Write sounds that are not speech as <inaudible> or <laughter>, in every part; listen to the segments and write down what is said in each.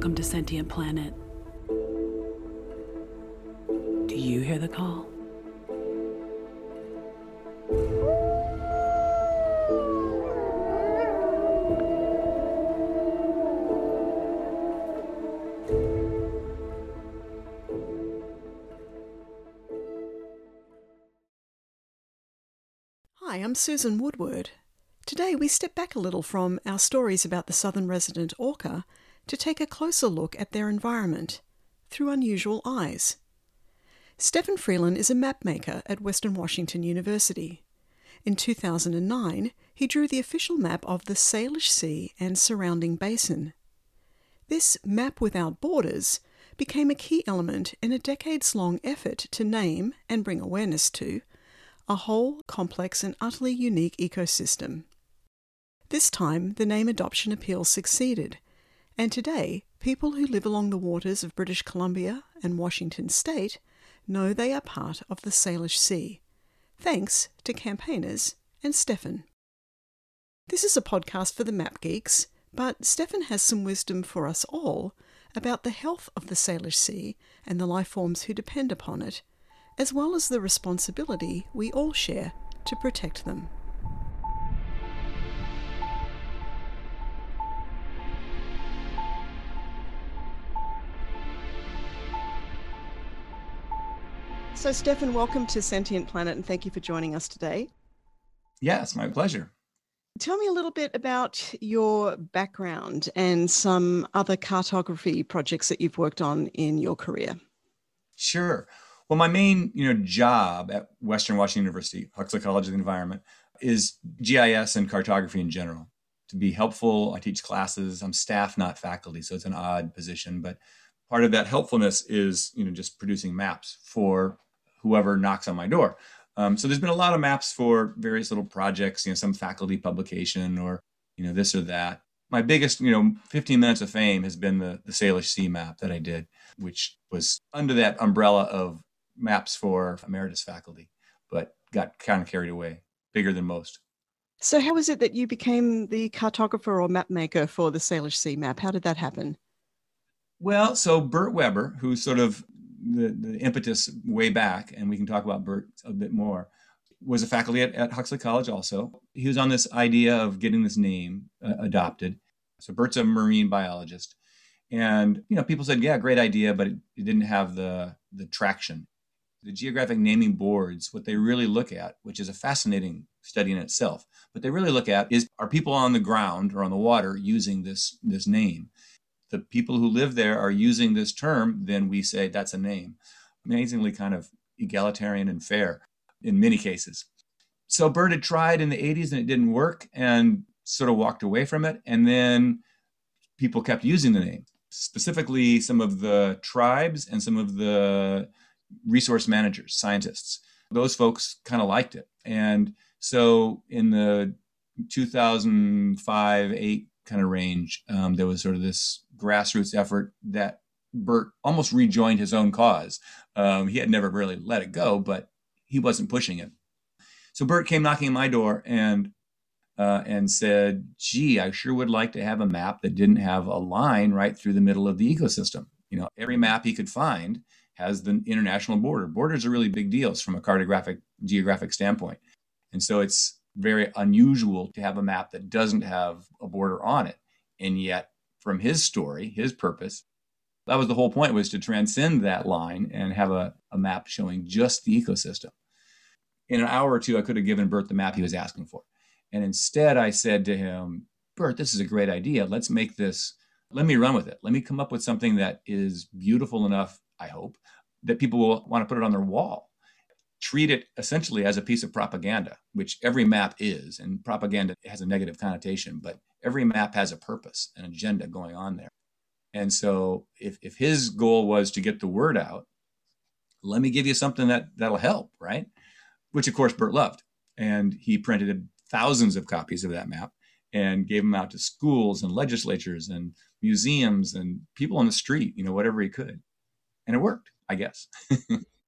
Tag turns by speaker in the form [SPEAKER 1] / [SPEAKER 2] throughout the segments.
[SPEAKER 1] Welcome to Sentient Planet. Do you hear the call?
[SPEAKER 2] Hi, I'm Susan Woodward. Today we step back a little from our stories about the southern resident orca to take a closer look at their environment through unusual eyes. Stefan Freelan is a mapmaker at Western Washington University. In 2009, he drew the official map of the Salish Sea and surrounding basin. This map without borders became a key element in a decades long effort to name and bring awareness to a whole, complex, and utterly unique ecosystem. This time, the name adoption appeal succeeded, and today, people who live along the waters of British Columbia and Washington state know they are part of the Salish Sea, thanks to campaigners and Stefan. This is a podcast for the map geeks, but Stefan has some wisdom for us all about the health of the Salish Sea and the life forms who depend upon it, as well as the responsibility we all share to protect them. So, Stefan, welcome to Sentient Planet and thank you for joining us today.
[SPEAKER 3] Yes, my pleasure.
[SPEAKER 2] Tell me a little bit about your background and some other cartography projects that you've worked on in your career.
[SPEAKER 3] Sure. Well, my main, you know, job at Western Washington University, Huxley College of the Environment, is GIS and cartography in general. To be helpful, I teach classes. I'm staff, not faculty, so it's an odd position. But part of that helpfulness is, you know, just producing maps for whoever knocks on my door. Um, so there's been a lot of maps for various little projects, you know, some faculty publication or you know this or that. My biggest, you know, 15 minutes of fame has been the the Salish Sea map that I did, which was under that umbrella of maps for emeritus faculty, but got kind of carried away, bigger than most.
[SPEAKER 2] So how was it that you became the cartographer or map maker for the Salish Sea map? How did that happen?
[SPEAKER 3] Well, so Bert Webber, who's sort of the, the impetus way back, and we can talk about Bert a bit more, was a faculty at, at Huxley College also. He was on this idea of getting this name uh, adopted. So Bert's a marine biologist. And, you know, people said, yeah, great idea, but it, it didn't have the, the traction. The geographic naming boards, what they really look at, which is a fascinating study in itself, what they really look at is are people on the ground or on the water using this, this name? The people who live there are using this term, then we say that's a name. Amazingly kind of egalitarian and fair in many cases. So Bert had tried in the 80s and it didn't work and sort of walked away from it. And then people kept using the name, specifically some of the tribes and some of the resource managers, scientists. Those folks kind of liked it. And so in the 2005 8 kind of range, um, there was sort of this grassroots effort that Bert almost rejoined his own cause. Um, he had never really let it go, but he wasn't pushing it. So Bert came knocking on my door and uh, and said, "Gee, I sure would like to have a map that didn't have a line right through the middle of the ecosystem. You know, every map he could find has the international border. Borders are really big deals from a cartographic geographic standpoint, and so it's very unusual to have a map that doesn't have a border on it. And yet, from his story, his purpose, that was the whole point was to transcend that line and have a, a map showing just the ecosystem. In an hour or two, I could have given Bert the map he was asking for. And instead, I said to him, Bert, this is a great idea. Let's make this, let me run with it. Let me come up with something that is beautiful enough, I hope, that people will want to put it on their wall treat it essentially as a piece of propaganda, which every map is. And propaganda has a negative connotation, but every map has a purpose, an agenda going on there. And so if, if his goal was to get the word out, let me give you something that, that'll help, right? Which of course Bert loved. And he printed thousands of copies of that map and gave them out to schools and legislatures and museums and people on the street, you know, whatever he could. And it worked, I guess. <laughs>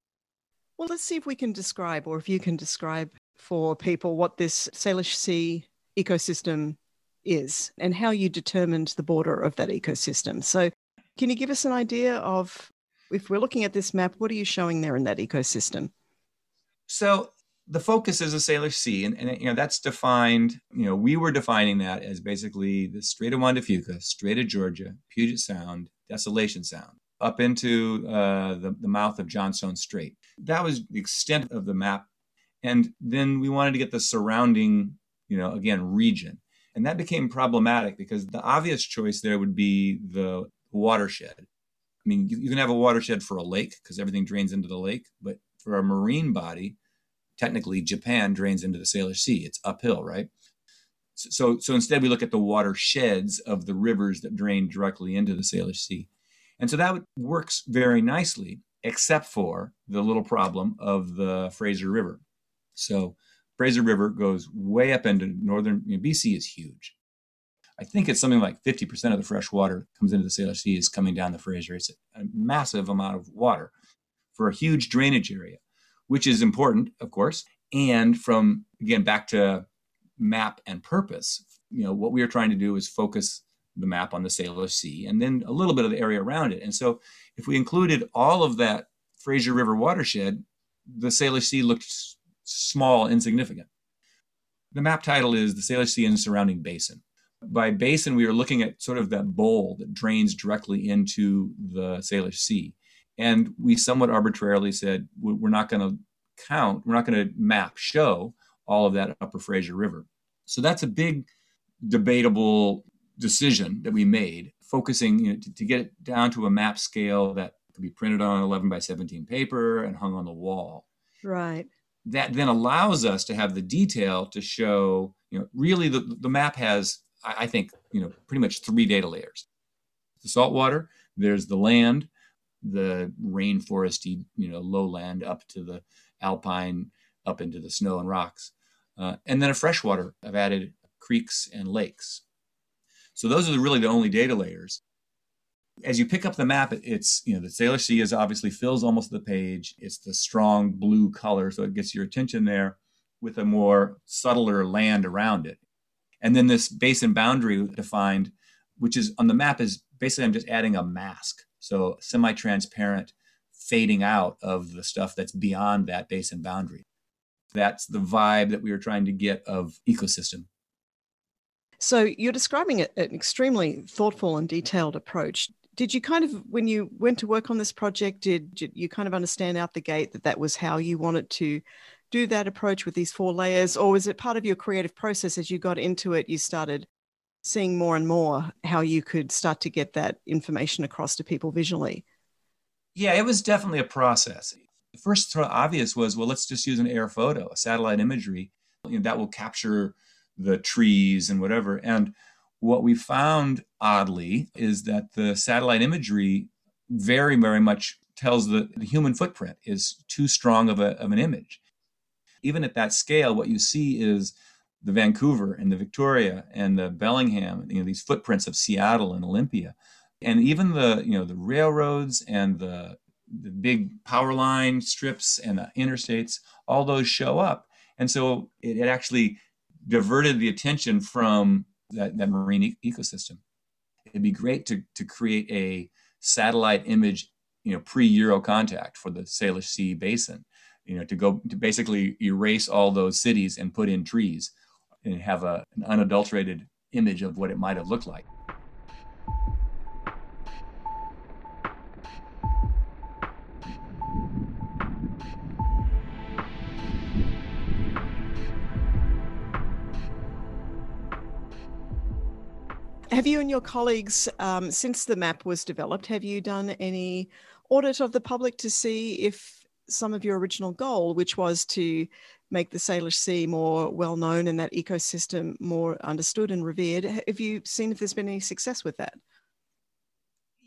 [SPEAKER 2] Well, let's see if we can describe, or if you can describe for people what this Salish Sea ecosystem is and how you determined the border of that ecosystem. So, Can you give us an idea of if we're looking at this map, what are you showing there in that ecosystem?
[SPEAKER 3] So the focus is a Salish Sea, and, and, you know that's defined. You know, we were defining that as basically the Strait of Juan de Fuca, Strait of Georgia, Puget Sound, Desolation Sound, up into uh, the, the mouth of Johnstone Strait. That was the extent of the map, and then we wanted to get the surrounding, you know, again region, and that became problematic because the obvious choice there would be the watershed. I mean, you, you can have a watershed for a lake because everything drains into the lake, but for a marine body, technically Japan drains into the Salish Sea. It's uphill, right? So, so instead, we look at the watersheds of the rivers that drain directly into the Salish Sea. And so that works very nicely, except for the little problem of the Fraser River. So, Fraser River goes way up into northern, you know, BC is huge. I think it's something like 50% of the fresh water comes into the Salish Sea is coming down the Fraser. It's a massive amount of water for a huge drainage area which is important, of course. And from, again, back to map and purpose, you know, what we are trying to do is focus the map on the Salish Sea and then a little bit of the area around it. And so if we included all of that Fraser River watershed, the Salish Sea looked small, insignificant. The map title is The Salish Sea and Surrounding Basin. By basin, we are looking at sort of that bowl that drains directly into the Salish Sea. And we somewhat arbitrarily said, we're not going to count, we're not going to map, show all of that upper Fraser River. So that's a big debatable decision that we made, focusing you know, to, to, get it down to a map scale that could be printed on 11 by 17 paper and hung on the wall.
[SPEAKER 2] Right.
[SPEAKER 3] That then allows us to have the detail to show, you know, really the, the map has, I, I think, you know, pretty much three data layers. The saltwater, there's the land, the rainforesty, you know, lowland up to the alpine, up into the snow and rocks. Uh, and then a freshwater, I've added creeks and lakes. So those are really the only data layers. As you pick up the map, it's, you know, the Salish Sea is obviously fills almost the page. It's the strong blue color, so it gets your attention there with a more subtler land around it. And then this basin boundary defined, which is on the map is basically I'm just adding a mask so semi transparent fading out of the stuff that's beyond that basin boundary. That's the vibe that we were trying to get of ecosystem.
[SPEAKER 2] So you're describing an extremely thoughtful and detailed approach. Did you kind of, when you went to work on this project, did you kind of understand out the gate that that was how you wanted to do that approach with these four layers? Or was it part of your creative process as you got into it, you started seeing more and more how you could start to get that information across to people visually?
[SPEAKER 3] Yeah, it was definitely a process. The first obvious was, well, let's just use an air photo, a satellite imagery you know, that will capture the trees and whatever. And what we found oddly is that the satellite imagery very, very much tells the, the human footprint is too strong of, a, of an image. Even at that scale, what you see is the Vancouver and the Victoria and the Bellingham, you know, these footprints of Seattle and Olympia, and even the you know the railroads and the the big power line strips and the interstates, all those show up, and so it, it actually diverted the attention from that, that marine e- ecosystem. It'd be great to to create a satellite image, you know, pre-Euro contact for the Salish Sea basin, you know, to go to basically erase all those cities and put in trees and have a, an unadulterated image of what it might have looked like.
[SPEAKER 2] Have you and your colleagues, um, since the map was developed, have you done any audit of the public to see if some of your original goal, which was to make the Salish Sea more well known and that ecosystem more understood and revered. Have you seen if there's been any success with that?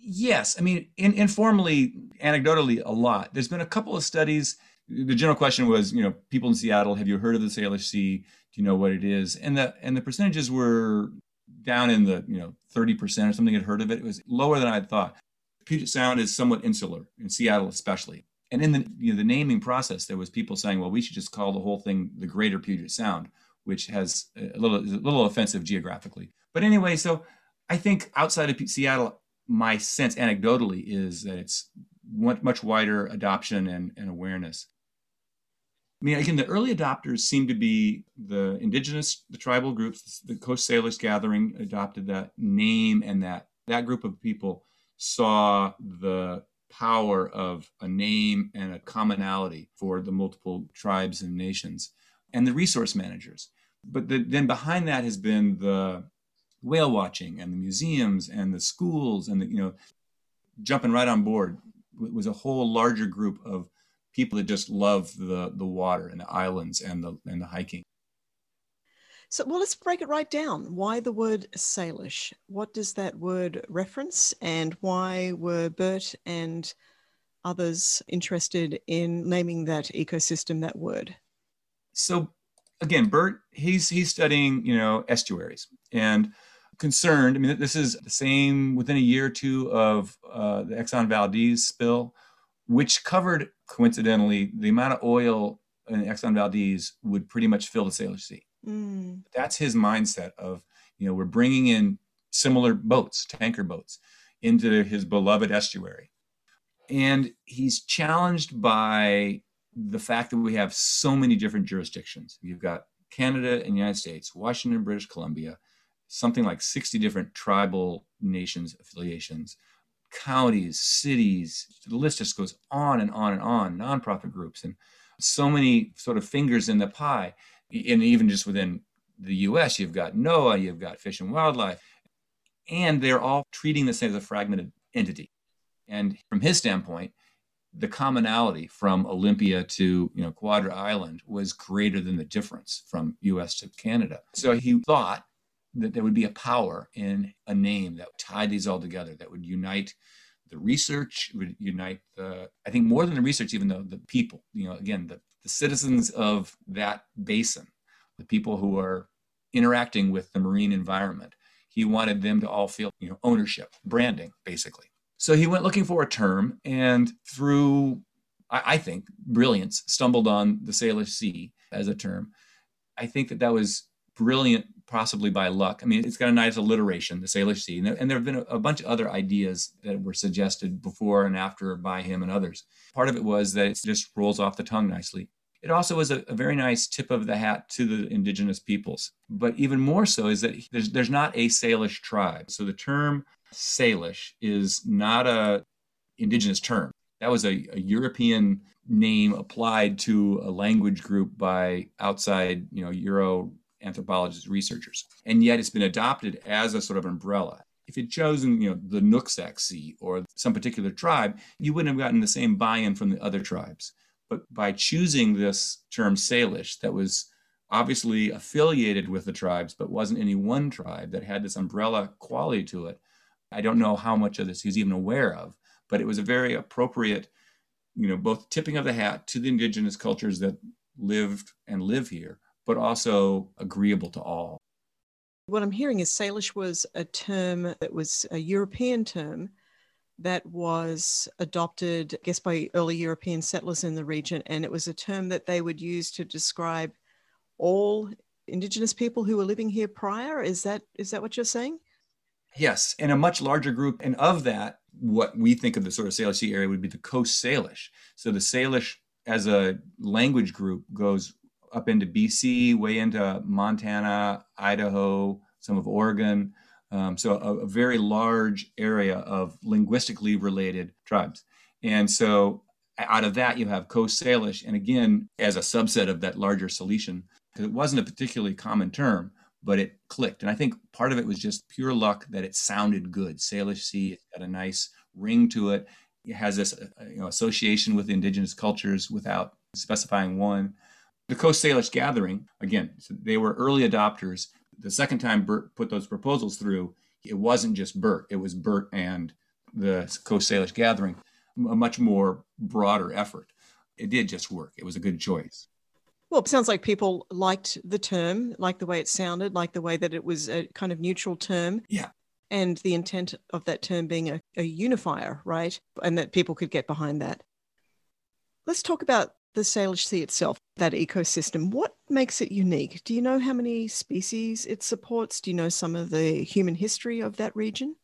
[SPEAKER 3] Yes, I mean, in, informally, anecdotally, a lot. There's been a couple of studies. The general question was, you know, people in Seattle, have you heard of the Salish Sea? Do you know what it is? And the and the percentages were down in the you know 30% or something had heard of it. It was lower than I would thought. Puget Sound is somewhat insular in Seattle, especially and in the you know, the naming process, there was people saying, well, we should just call the whole thing the Greater Puget Sound, which has a little a little offensive geographically. But anyway, so I think outside of Seattle, my sense anecdotally is that it's much wider adoption and, and awareness. I mean, again, the early adopters seem to be the indigenous, the tribal groups. The Coast Salish Gathering adopted that name, and that that group of people saw the power of a name and a commonality for the multiple tribes and nations, and the resource managers. But the, then behind that has been the whale watching and the museums and the schools and the you know jumping right on board was a whole larger group of people that just love the the water and the islands and the and the hiking.
[SPEAKER 2] So, well, let's break it right down. Why the word Salish? What does that word reference, and why were Bert and others interested in naming that ecosystem that word?
[SPEAKER 3] So, again, Bert, he's he's studying, you know, estuaries and concerned. I mean, this is the same within a year or two of uh, the Exxon Valdez spill, which covered coincidentally the amount of oil in Exxon Valdez would pretty much fill the Salish Sea. Mm. That's his mindset of, you know, we're bringing in similar boats, tanker boats, into his beloved estuary. And he's challenged by the fact that we have so many different jurisdictions. You've got Canada and the United States, Washington, British Columbia, something like 60 different tribal nations affiliations, counties, cities, the list just goes on and on and on, nonprofit groups, and so many sort of fingers in the pie and even just within the US, you've got NOAA, you've got Fish and Wildlife, and they're all treating this as a fragmented entity. And from his standpoint, the commonality from Olympia to you know Quadra Island was greater than the difference from US to Canada. So he thought that there would be a power in a name that tied these all together, that would unite the research, would unite the, I think more than the research, even though the people, you know, again, the the citizens of that basin, the people who are interacting with the marine environment. He wanted them to all feel, you know, ownership, branding, basically. So he went looking for a term, and through, I, think, brilliance, stumbled on the Salish Sea as a term. I think that that was brilliant, possibly by luck. I mean, it's got a nice alliteration, the Salish Sea, and there, have been a, bunch of other ideas that were suggested before and after by him and others. Part of it was that it just rolls off the tongue nicely. It also is a, a, very nice tip of the hat to the indigenous peoples. But even more so is that there's, there's not a Salish tribe. So the term Salish is not a indigenous term. That was a, a European name applied to a language group by outside, you know, Euro anthropologists, researchers. And yet it's been adopted as a sort of umbrella. If you'd chosen, you know, the Nooksack Sea or some particular tribe, you wouldn't have gotten the same buy-in from the other tribes. But by choosing this term Salish, that was obviously affiliated with the tribes, but wasn't any one tribe that had this umbrella quality to it, I don't know how much of this he's even aware of, but it was a very appropriate, you know, both tipping of the hat to the indigenous cultures that lived and live here, but also agreeable to all.
[SPEAKER 2] What I'm hearing is Salish was a term that was a European term that was adopted, I guess, by early European settlers in the region. And it was a term that they would use to describe all indigenous people who were living here prior. Is that is that what you're saying?
[SPEAKER 3] Yes, and a much larger group. And of that, what we think of the sort of Salish Sea area would be the Coast Salish. So the Salish as a language group goes up into BC, way into Montana, Idaho, some of Oregon, um, so a, a, very large area of linguistically related tribes. And so out of that, you have Coast Salish. And again, as a subset of that larger Salesian, because it wasn't a particularly common term, but it clicked. And I think part of it was just pure luck that it sounded good. Salish Sea it had a nice ring to it. It has this uh, you know, association with indigenous cultures without specifying one. The Coast Salish Gathering, again, so they were early adopters the second time Bert put those proposals through, it wasn't just Bert, it was Bert and the Coast Salish Gathering, a much more broader effort. It did just work. It was a good choice.
[SPEAKER 2] Well, it sounds like people liked the term, liked the way it sounded, like the way that it was a kind of neutral term.
[SPEAKER 3] Yeah.
[SPEAKER 2] And the intent of that term being a, a unifier, right? And that people could get behind that. Let's talk about the Salish Sea itself, that ecosystem, what makes it unique? Do you know how many species it supports? Do you know some of the human history of that region?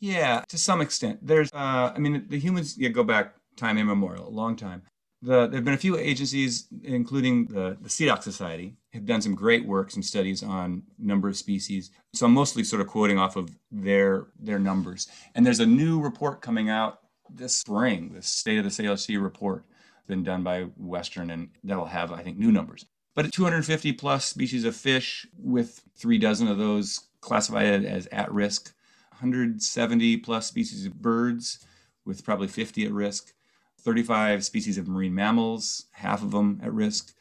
[SPEAKER 3] Yeah, to some extent. There's, uh, I mean, the humans yeah, go back time immemorial, a long time. The, there have been a few agencies, including the, the Society, have done some great work, some studies on number of species. So I'm mostly sort of quoting off of their their numbers. And there's a new report coming out this spring, the State of the Salish Sea report, been done by Western, and that'll have, I think, new numbers. But 250 plus species of fish, with three dozen of those classified as at risk, 170 plus species of birds, with probably 50 at risk 35 species of marine mammals, half of them at risk.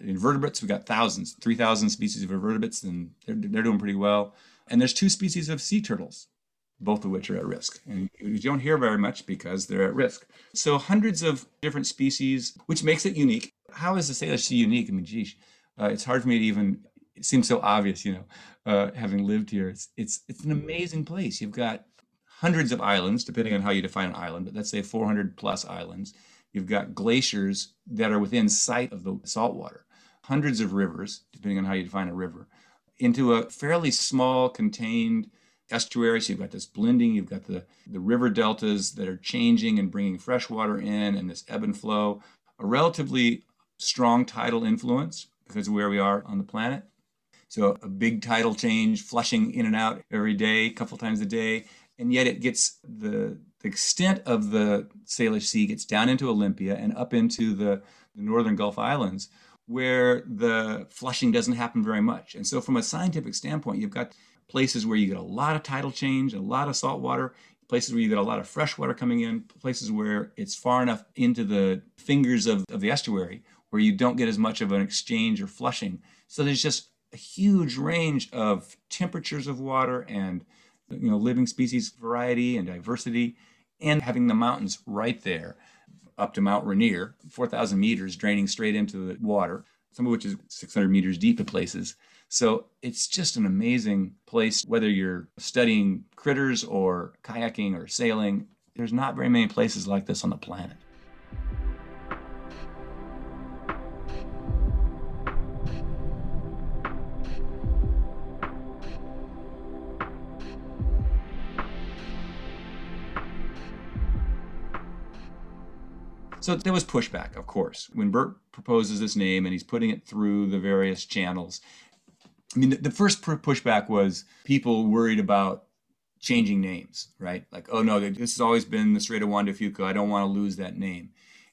[SPEAKER 3] Invertebrates, we've got thousands, 3,000 species of invertebrates, and they're, they're doing pretty well. And there's two species of sea turtles, both of which are at risk. And you don't hear very much because they're at risk. So hundreds of different species, which makes it unique. How is the Salish Sea unique? I mean, geez, uh, it's hard for me to even, it seems so obvious, you know, uh, having lived here. It's, it's, it's an amazing place. You've got hundreds of islands, depending on how you define an island, but let's say 400 plus islands. You've got glaciers that are within sight of the saltwater, hundreds of rivers, depending on how you define a river, into a fairly small contained estuary. So you've got this blending, you've got the, the river deltas that are changing and bringing fresh water in, and this ebb and flow, a relatively strong tidal influence because of where we are on the planet. So a big tidal change, flushing in and out every day, a couple times a day and yet it gets the, the extent of the Salish Sea gets down into Olympia and up into the, the northern Gulf Islands, where the flushing doesn't happen very much. And so, from a scientific standpoint, you've got places where you get a lot of tidal change, a lot of salt water, places where you get a lot of fresh water coming in, places where it's far enough into the fingers of, of the estuary where you don't get as much of an exchange or flushing. So there's just a huge range of temperatures of water and you know, living species variety and diversity, and having the mountains right there up to Mount Rainier, 4,000 meters draining straight into the water, some of which is 600 meters deep in places. So it's just an amazing place, whether you're studying critters or kayaking or sailing. There's not very many places like this on the planet. So there was pushback, of course, when Bert proposes this name and he's putting it through the various channels. I mean, the, first pushback was people worried about changing names, right? Like, oh no, this has always been the Strait of Juan de Fuca. I don't want to lose that name.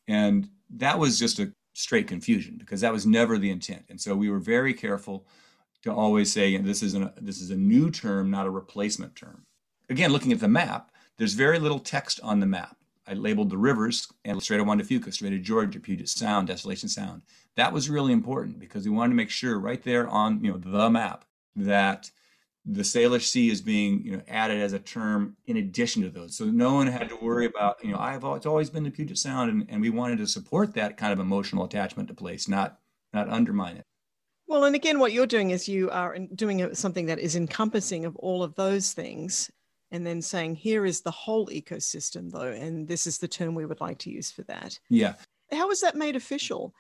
[SPEAKER 3] And that was just a straight confusion because that was never the intent. And so we were very careful to always say this is a this is a new term, not a replacement term. Again, looking at the map, there's very little text on the map. I labeled the rivers and Strait of Juan de Fuca, Strait of Georgia, Puget Sound, Desolation Sound. That was really important because we wanted to make sure right there on you know the map that the Salish Sea is being you know added as a term in addition to those. So no one had to worry about you know I've it's always been the Puget Sound, and, and we wanted to support that kind of emotional attachment to place, not not undermine it.
[SPEAKER 2] Well, and again, what you're doing is you are doing something that is encompassing of all of those things and then saying, here is the whole ecosystem, though, and this is the term we would like to use for that.
[SPEAKER 3] Yeah.
[SPEAKER 2] How was that made official?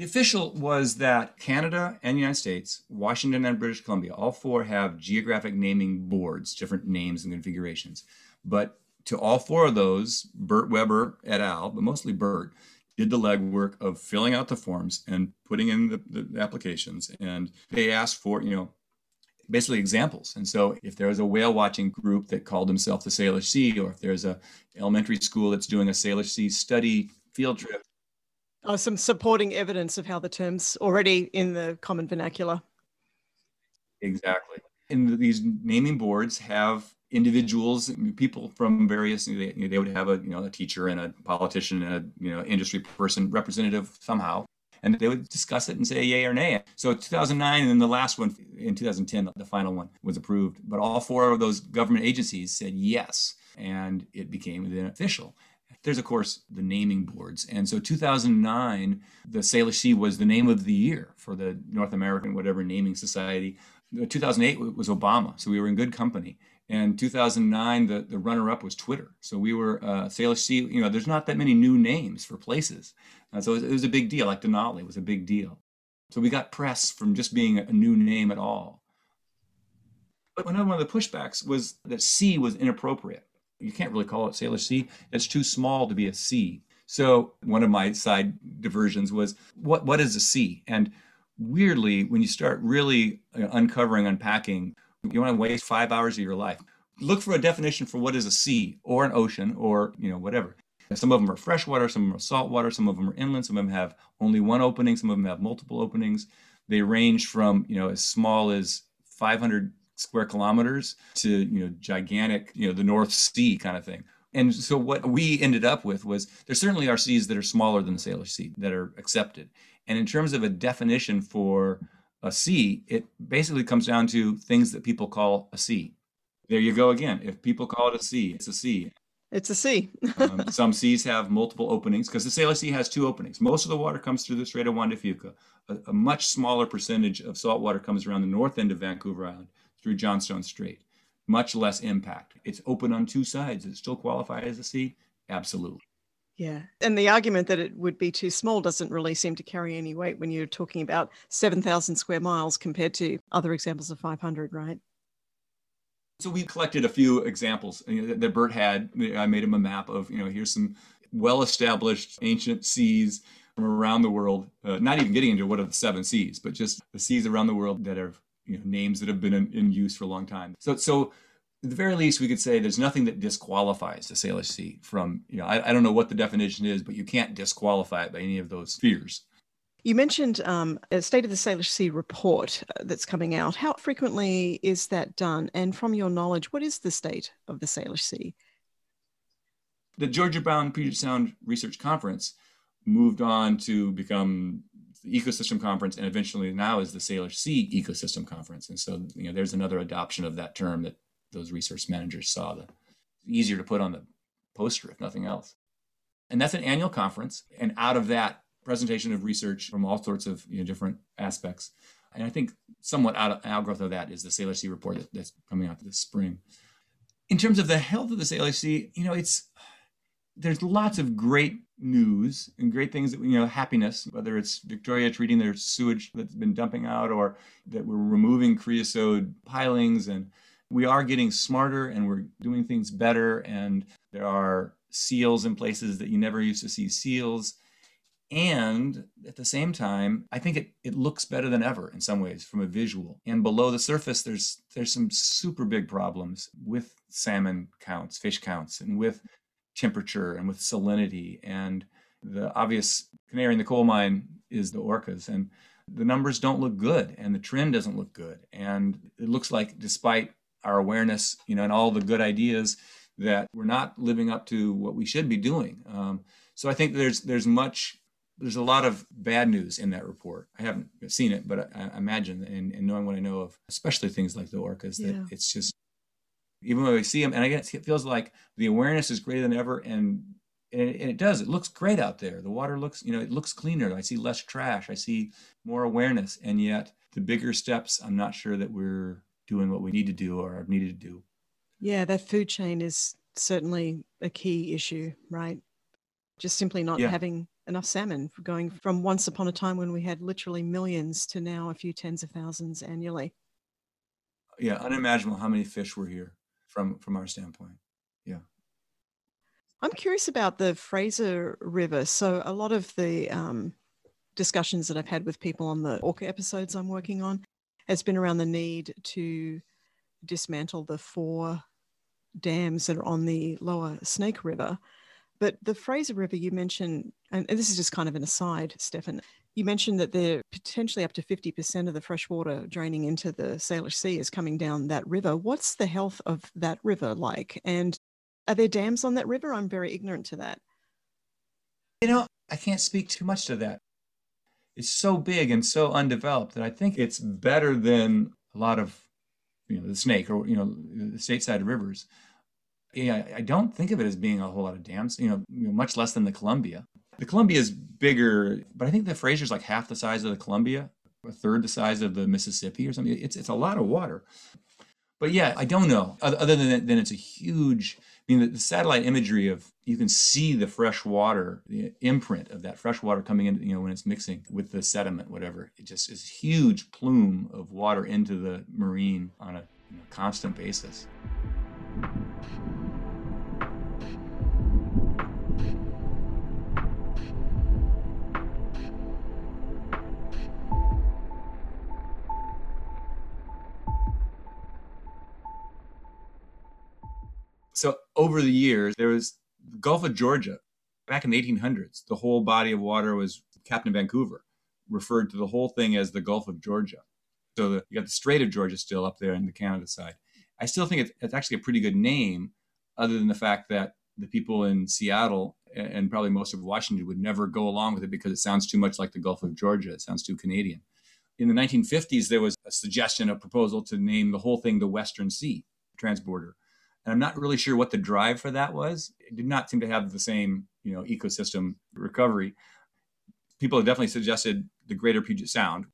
[SPEAKER 3] The official was that Canada and the United States, Washington and British Columbia, all four have geographic naming boards, different names and configurations. But to all four of those, Bert Webber et al., but mostly Bert, did the legwork of filling out the forms and putting in the, the applications. And they asked for, you know, basically examples. And so if there was a whale watching group that called themselves the Salish Sea, or if there's a elementary school that's doing a Salish Sea study field trip.
[SPEAKER 2] Oh, some supporting evidence of how the term's already in the common vernacular.
[SPEAKER 3] Exactly. And these naming boards have individuals, people from various. They, they would have a you know a teacher and a politician and a you know industry person representative somehow and they would discuss it and say yay or nay. So 2009, and then the last one in 2010, the final one was approved. But all four of those government agencies said yes, and it became then official. There's, of course, the naming boards. And so 2009, the Salish Sea was the name of the year for the North American, whatever naming society. 2008 was Obama, so we were in good company. And 2009, the, the runner-up was Twitter. So we were uh, Salish Sea. You know, there's not that many new names for places, uh, so it was, it was, a big deal. Like Denali was a big deal. So we got press from just being a new name at all. But another one of the pushbacks was that sea was inappropriate. You can't really call it Salish Sea. It's too small to be a sea. So one of my side diversions was what what is a sea? And weirdly, when you start really uh, uncovering, unpacking, you want to waste five hours of your life. Look for a definition for what is a sea or an ocean or you know whatever. Some of them are freshwater, some of them are saltwater, some of them are inland, some of them have only one opening, some of them have multiple openings. They range from you know as small as 500 square kilometers to you know gigantic you know the North Sea kind of thing. And so what we ended up with was there certainly are seas that are smaller than the Salish Sea that are accepted. And in terms of a definition for a sea, it basically comes down to things that people call a sea. There you go again. If people call it a sea, it's a sea.
[SPEAKER 2] It's a sea. <laughs>
[SPEAKER 3] um, some seas have multiple openings because the Salish Sea has two openings. Most of the water comes through the Strait of Juan de Fuca. A, a much smaller percentage of salt water comes around the north end of Vancouver Island through Johnstone Strait. Much less impact. It's open on two sides. It still qualify as a sea? Absolutely.
[SPEAKER 2] Yeah. And the argument that it would be too small doesn't really seem to carry any weight when you're talking about 7,000 square miles compared to other examples of 500, right?
[SPEAKER 3] So we collected a few examples that Bert had. I made him a map of, you know, here's some well established ancient seas from around the world, uh, not even getting into what are the seven seas, but just the seas around the world that have you know, names that have been in, in use for a long time. So, so at the very least, we could say there's nothing that disqualifies the Salish Sea from, you know, I, I, don't know what the definition is, but you can't disqualify it by any of those fears.
[SPEAKER 2] You mentioned um, a State of the Salish Sea report uh, that's coming out. How frequently is that done? And from your knowledge, what is the state of the Salish Sea?
[SPEAKER 3] The Georgia Brown Puget Sound Research Conference moved on to become the ecosystem conference and eventually now is the Salish Sea ecosystem conference and so you know there's another adoption of that term that those resource managers saw the easier to put on the poster if nothing else. And that's an annual conference. And out of that presentation of research from all sorts of you know, different aspects. And I think somewhat out of outgrowth of that is the Salish Sea report that, that's coming out this spring. In terms of the health of the Salish Sea, you know, it's there's lots of great news and great things that you know happiness whether it's victoria treating their sewage that's been dumping out or that we're removing creosote pilings and we are getting smarter and we're doing things better. And there are seals in places that you never used to see seals. And at the same time, I think it, it looks better than ever in some ways from a visual. And below the surface, there's there's some super big problems with salmon counts, fish counts, and with temperature and with salinity. And the obvious canary in the coal mine is the orcas. And the numbers don't look good and the trend doesn't look good. And it looks like despite our awareness, you know, and all the good ideas that we're not living up to what we should be doing. Um, so I think there's there's much there's a lot of bad news in that report. I haven't seen it, but I, I imagine and, and, knowing what I know of, especially things like the orcas, that yeah. it's just even when we see them, and I guess it feels like the awareness is greater than ever, and and it, and it, does. It looks great out there. The water looks, you know, it looks cleaner. I see less trash. I see more awareness, and yet the bigger steps, I'm not sure that we're doing what we need to do or have needed to do.
[SPEAKER 2] Yeah, that food chain is certainly a key issue, right? Just simply not yeah. having enough salmon going from once upon a time when we had literally millions to now a few tens of thousands annually.
[SPEAKER 3] Yeah, unimaginable how many fish were here from from our standpoint. Yeah.
[SPEAKER 2] I'm curious about the Fraser River. So a lot of the um, discussions that I've had with people on the orca episodes I'm working on has been around the need to dismantle the four dams that are on the lower Snake River. But the Fraser River, you mentioned, and this is just kind of an aside, Stefan, you mentioned that there potentially up to 50% of the fresh water draining into the Salish Sea is coming down that river. What's the health of that river like? And are there dams on that river? I'm very ignorant to that.
[SPEAKER 3] You know, I can't speak too much to that. It's so big and so undeveloped that I think it's better than a lot of you know the snake or you know the stateside rivers. Yeah, I don't think of it as being a whole lot of dams. You know much less than the Columbia. The Columbia is bigger, but I think the Fraser's like half the size of the Columbia, a third the size of the Mississippi or something. It's it's a lot of water. But yeah, I don't know. Other than that, it's a huge I mean, the, the, satellite imagery of you can see the fresh water, the imprint of that fresh water coming in, you know, when it's mixing with the sediment, whatever. It just is huge plume of water into the marine on a you know, constant basis. So over the years, there was the Gulf of Georgia. Back in the 1800s, the whole body of water was Captain Vancouver, referred to the whole thing as the Gulf of Georgia. So the, you got the Strait of Georgia still up there in the Canada side. I still think it's, it's actually a pretty good name, other than the fact that the people in Seattle and probably most of Washington would never go along with it because it sounds too much like the Gulf of Georgia. It sounds too Canadian. In the 1950s, there was a suggestion, a proposal to name the whole thing the Western Sea transborder. And I'm not really sure what the drive for that was. It did not seem to have the same, you know, ecosystem recovery. People have definitely suggested the Greater Puget Sound.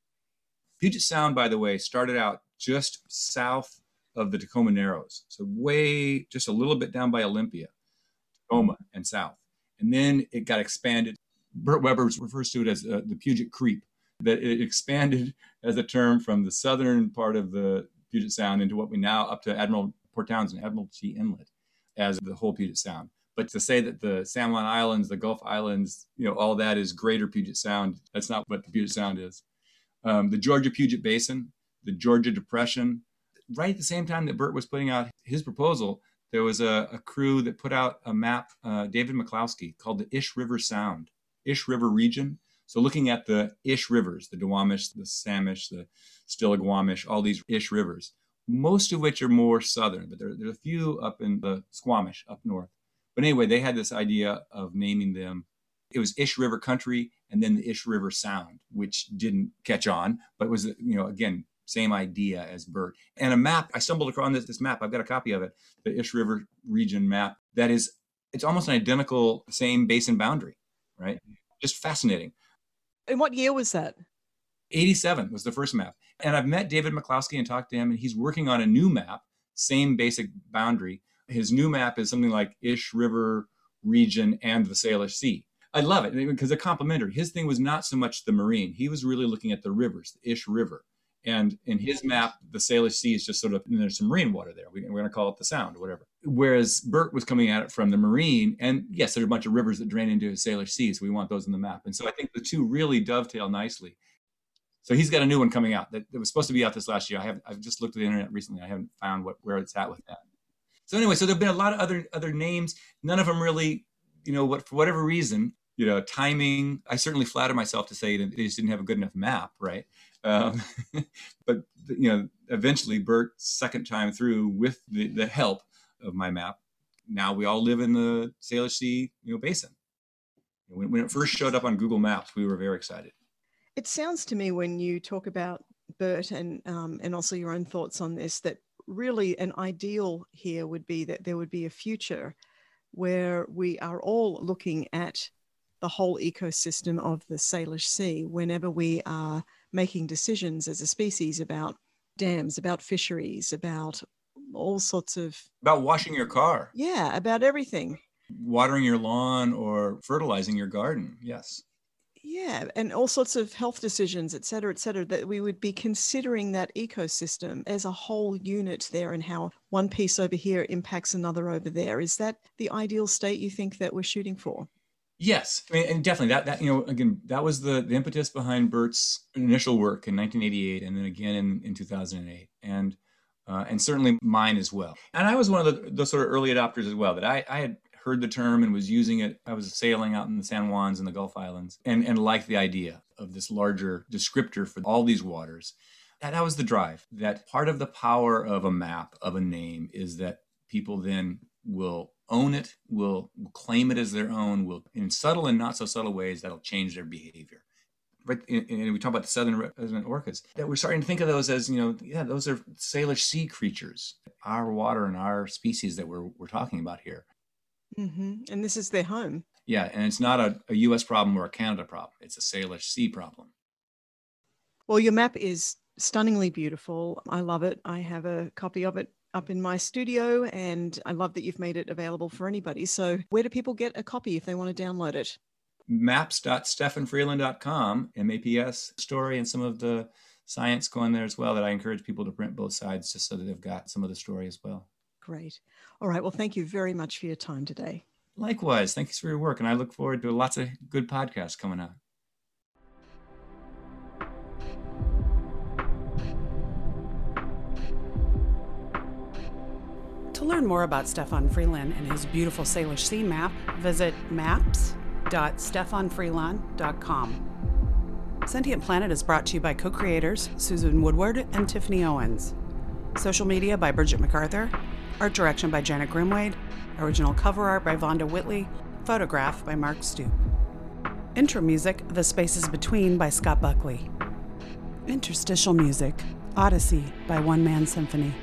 [SPEAKER 3] Puget Sound, by the way, started out just south of the Tacoma Narrows, so way just a little bit down by Olympia, Tacoma and south, and then it got expanded. Bert Webber refers to it as uh, the Puget Creep. That it expanded as a term from the southern part of the Puget Sound into what we now up to Admiral Port Townsend, Admiralty Inlet, as the whole Puget Sound. But to say that the San Juan Islands, the Gulf Islands, you know, all that is greater Puget Sound, that's not what the Puget Sound is. Um, the Georgia Puget Basin, the Georgia Depression, right at the same time that Bert was putting out his proposal, there was a, a crew that put out a map, uh, David McCloskey, called the Ish River Sound, Ish River region. So looking at the Ish rivers, the Duwamish, the Samish, the Stillaguamish, all these Ish rivers, most of which are more southern, but there, there's a few up in the Squamish up north. But anyway, they had this idea of naming them. It was Ish River Country and then the Ish River Sound, which didn't catch on, but was, you know, again, same idea as Bert. And a map, I stumbled across this, this map, I've got a copy of it, the Ish River region map, that is, it's almost an identical, same basin boundary, right? Just fascinating.
[SPEAKER 2] And what year was that?
[SPEAKER 3] 87 was the first map. And I've met David McCloskey and talked to him, and he's working on a new map, same basic boundary. His new map is something like Ish River region and the Salish Sea. I love it because they're complementary. His thing was not so much the marine, he was really looking at the rivers, the Ish River. And in his map, the Salish Sea is just sort of, there's some marine water there. We, are going to call it the Sound or whatever. Whereas Bert was coming at it from the marine. And yes, there's a bunch of rivers that drain into the Salish Sea. So we want those in the map. And so I think the two really dovetail nicely. So he's got a new one coming out that, that was supposed to be out this last year. I have I've just looked at the internet recently. I haven't found what where it's at with that. So anyway, so there've been a lot of other other names. None of them really, you know, what for whatever reason, you know, timing. I certainly flatter myself to say that they just didn't have a good enough map, right? Um, <laughs> but you know, eventually, Bert, second time through with the, the help of my map, now we all live in the Salish Sea, you know, basin. When, when it first showed up on Google Maps, we were very excited.
[SPEAKER 2] It sounds to me when you talk about Bert and um, and also your own thoughts on this that really an ideal here would be that there would be a future where we are all looking at the whole ecosystem of the Salish Sea whenever we are making decisions as a species about dams, about fisheries, about all sorts of
[SPEAKER 3] about washing your car.
[SPEAKER 2] Yeah, about everything.
[SPEAKER 3] Watering your lawn or fertilizing your garden. Yes
[SPEAKER 2] yeah and all sorts of health decisions et cetera et cetera that we would be considering that ecosystem as a whole unit there and how one piece over here impacts another over there. Is that the ideal state you think that we're shooting for?
[SPEAKER 3] Yes I mean, and definitely that that you know again that was the, the impetus behind bert's initial work in 1988 and then again in, in 2008 and uh, and certainly mine as well. And i was one of the, the sort of early adopters as well that i, I had heard the term and was using it. I was sailing out in the San Juans and the Gulf Islands and, and liked the idea of this larger descriptor for all these waters. That, that was the drive. That part of the power of a map, of a name, is that people then will own it, will, claim it as their own, will in subtle and not so subtle ways that'll change their behavior. Right, and we talk about the southern resident orcas. That we're starting to think of those as, you know, yeah, those are Salish sea creatures, our water and our species that we're we're talking about here.
[SPEAKER 2] Mm-hmm. And this is their home.
[SPEAKER 3] Yeah, and it's not a, a U.S. problem or a Canada problem. It's a Salish Sea problem.
[SPEAKER 2] Well, your map is stunningly beautiful. I love it. I have a copy of it up in my studio, and I love that you've made it available for anybody. So, where do people get a copy if they want to download it?
[SPEAKER 3] Maps.stefanfreelan.com, M A P S story, and some of the science going there as well that I encourage people to print both sides just so that they've got some of the story as well.
[SPEAKER 2] Great. All right. Well, thank you very much for your time today.
[SPEAKER 3] Likewise. Thanks for your work. And I look forward to lots of good podcasts coming out.
[SPEAKER 1] To learn more about Stefan Freelan and his beautiful Salish Sea map, visit maps.stefanfreelan.com. Sentient Planet is brought to you by co creators Susan Woodward and Tiffany Owens. Social media by Bridget MacArthur. Art direction by Janet Grimwade. Original cover art by Vonda Whitley. Photograph by Mark Stoop. Intro music The Spaces Between by Scott Buckley. Interstitial music Odyssey by One Man Symphony.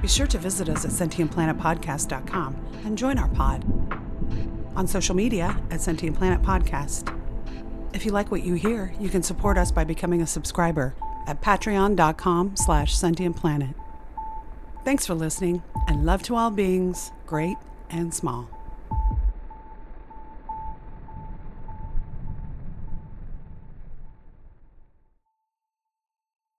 [SPEAKER 1] Be sure to visit us at sentientplanetpodcast.com and join our pod. On social media at Sentient Planet Podcast. If you like what you hear, you can support us by becoming a subscriber at patreon.com slash sentientplanet. Thanks for listening, and love to all beings, great and small.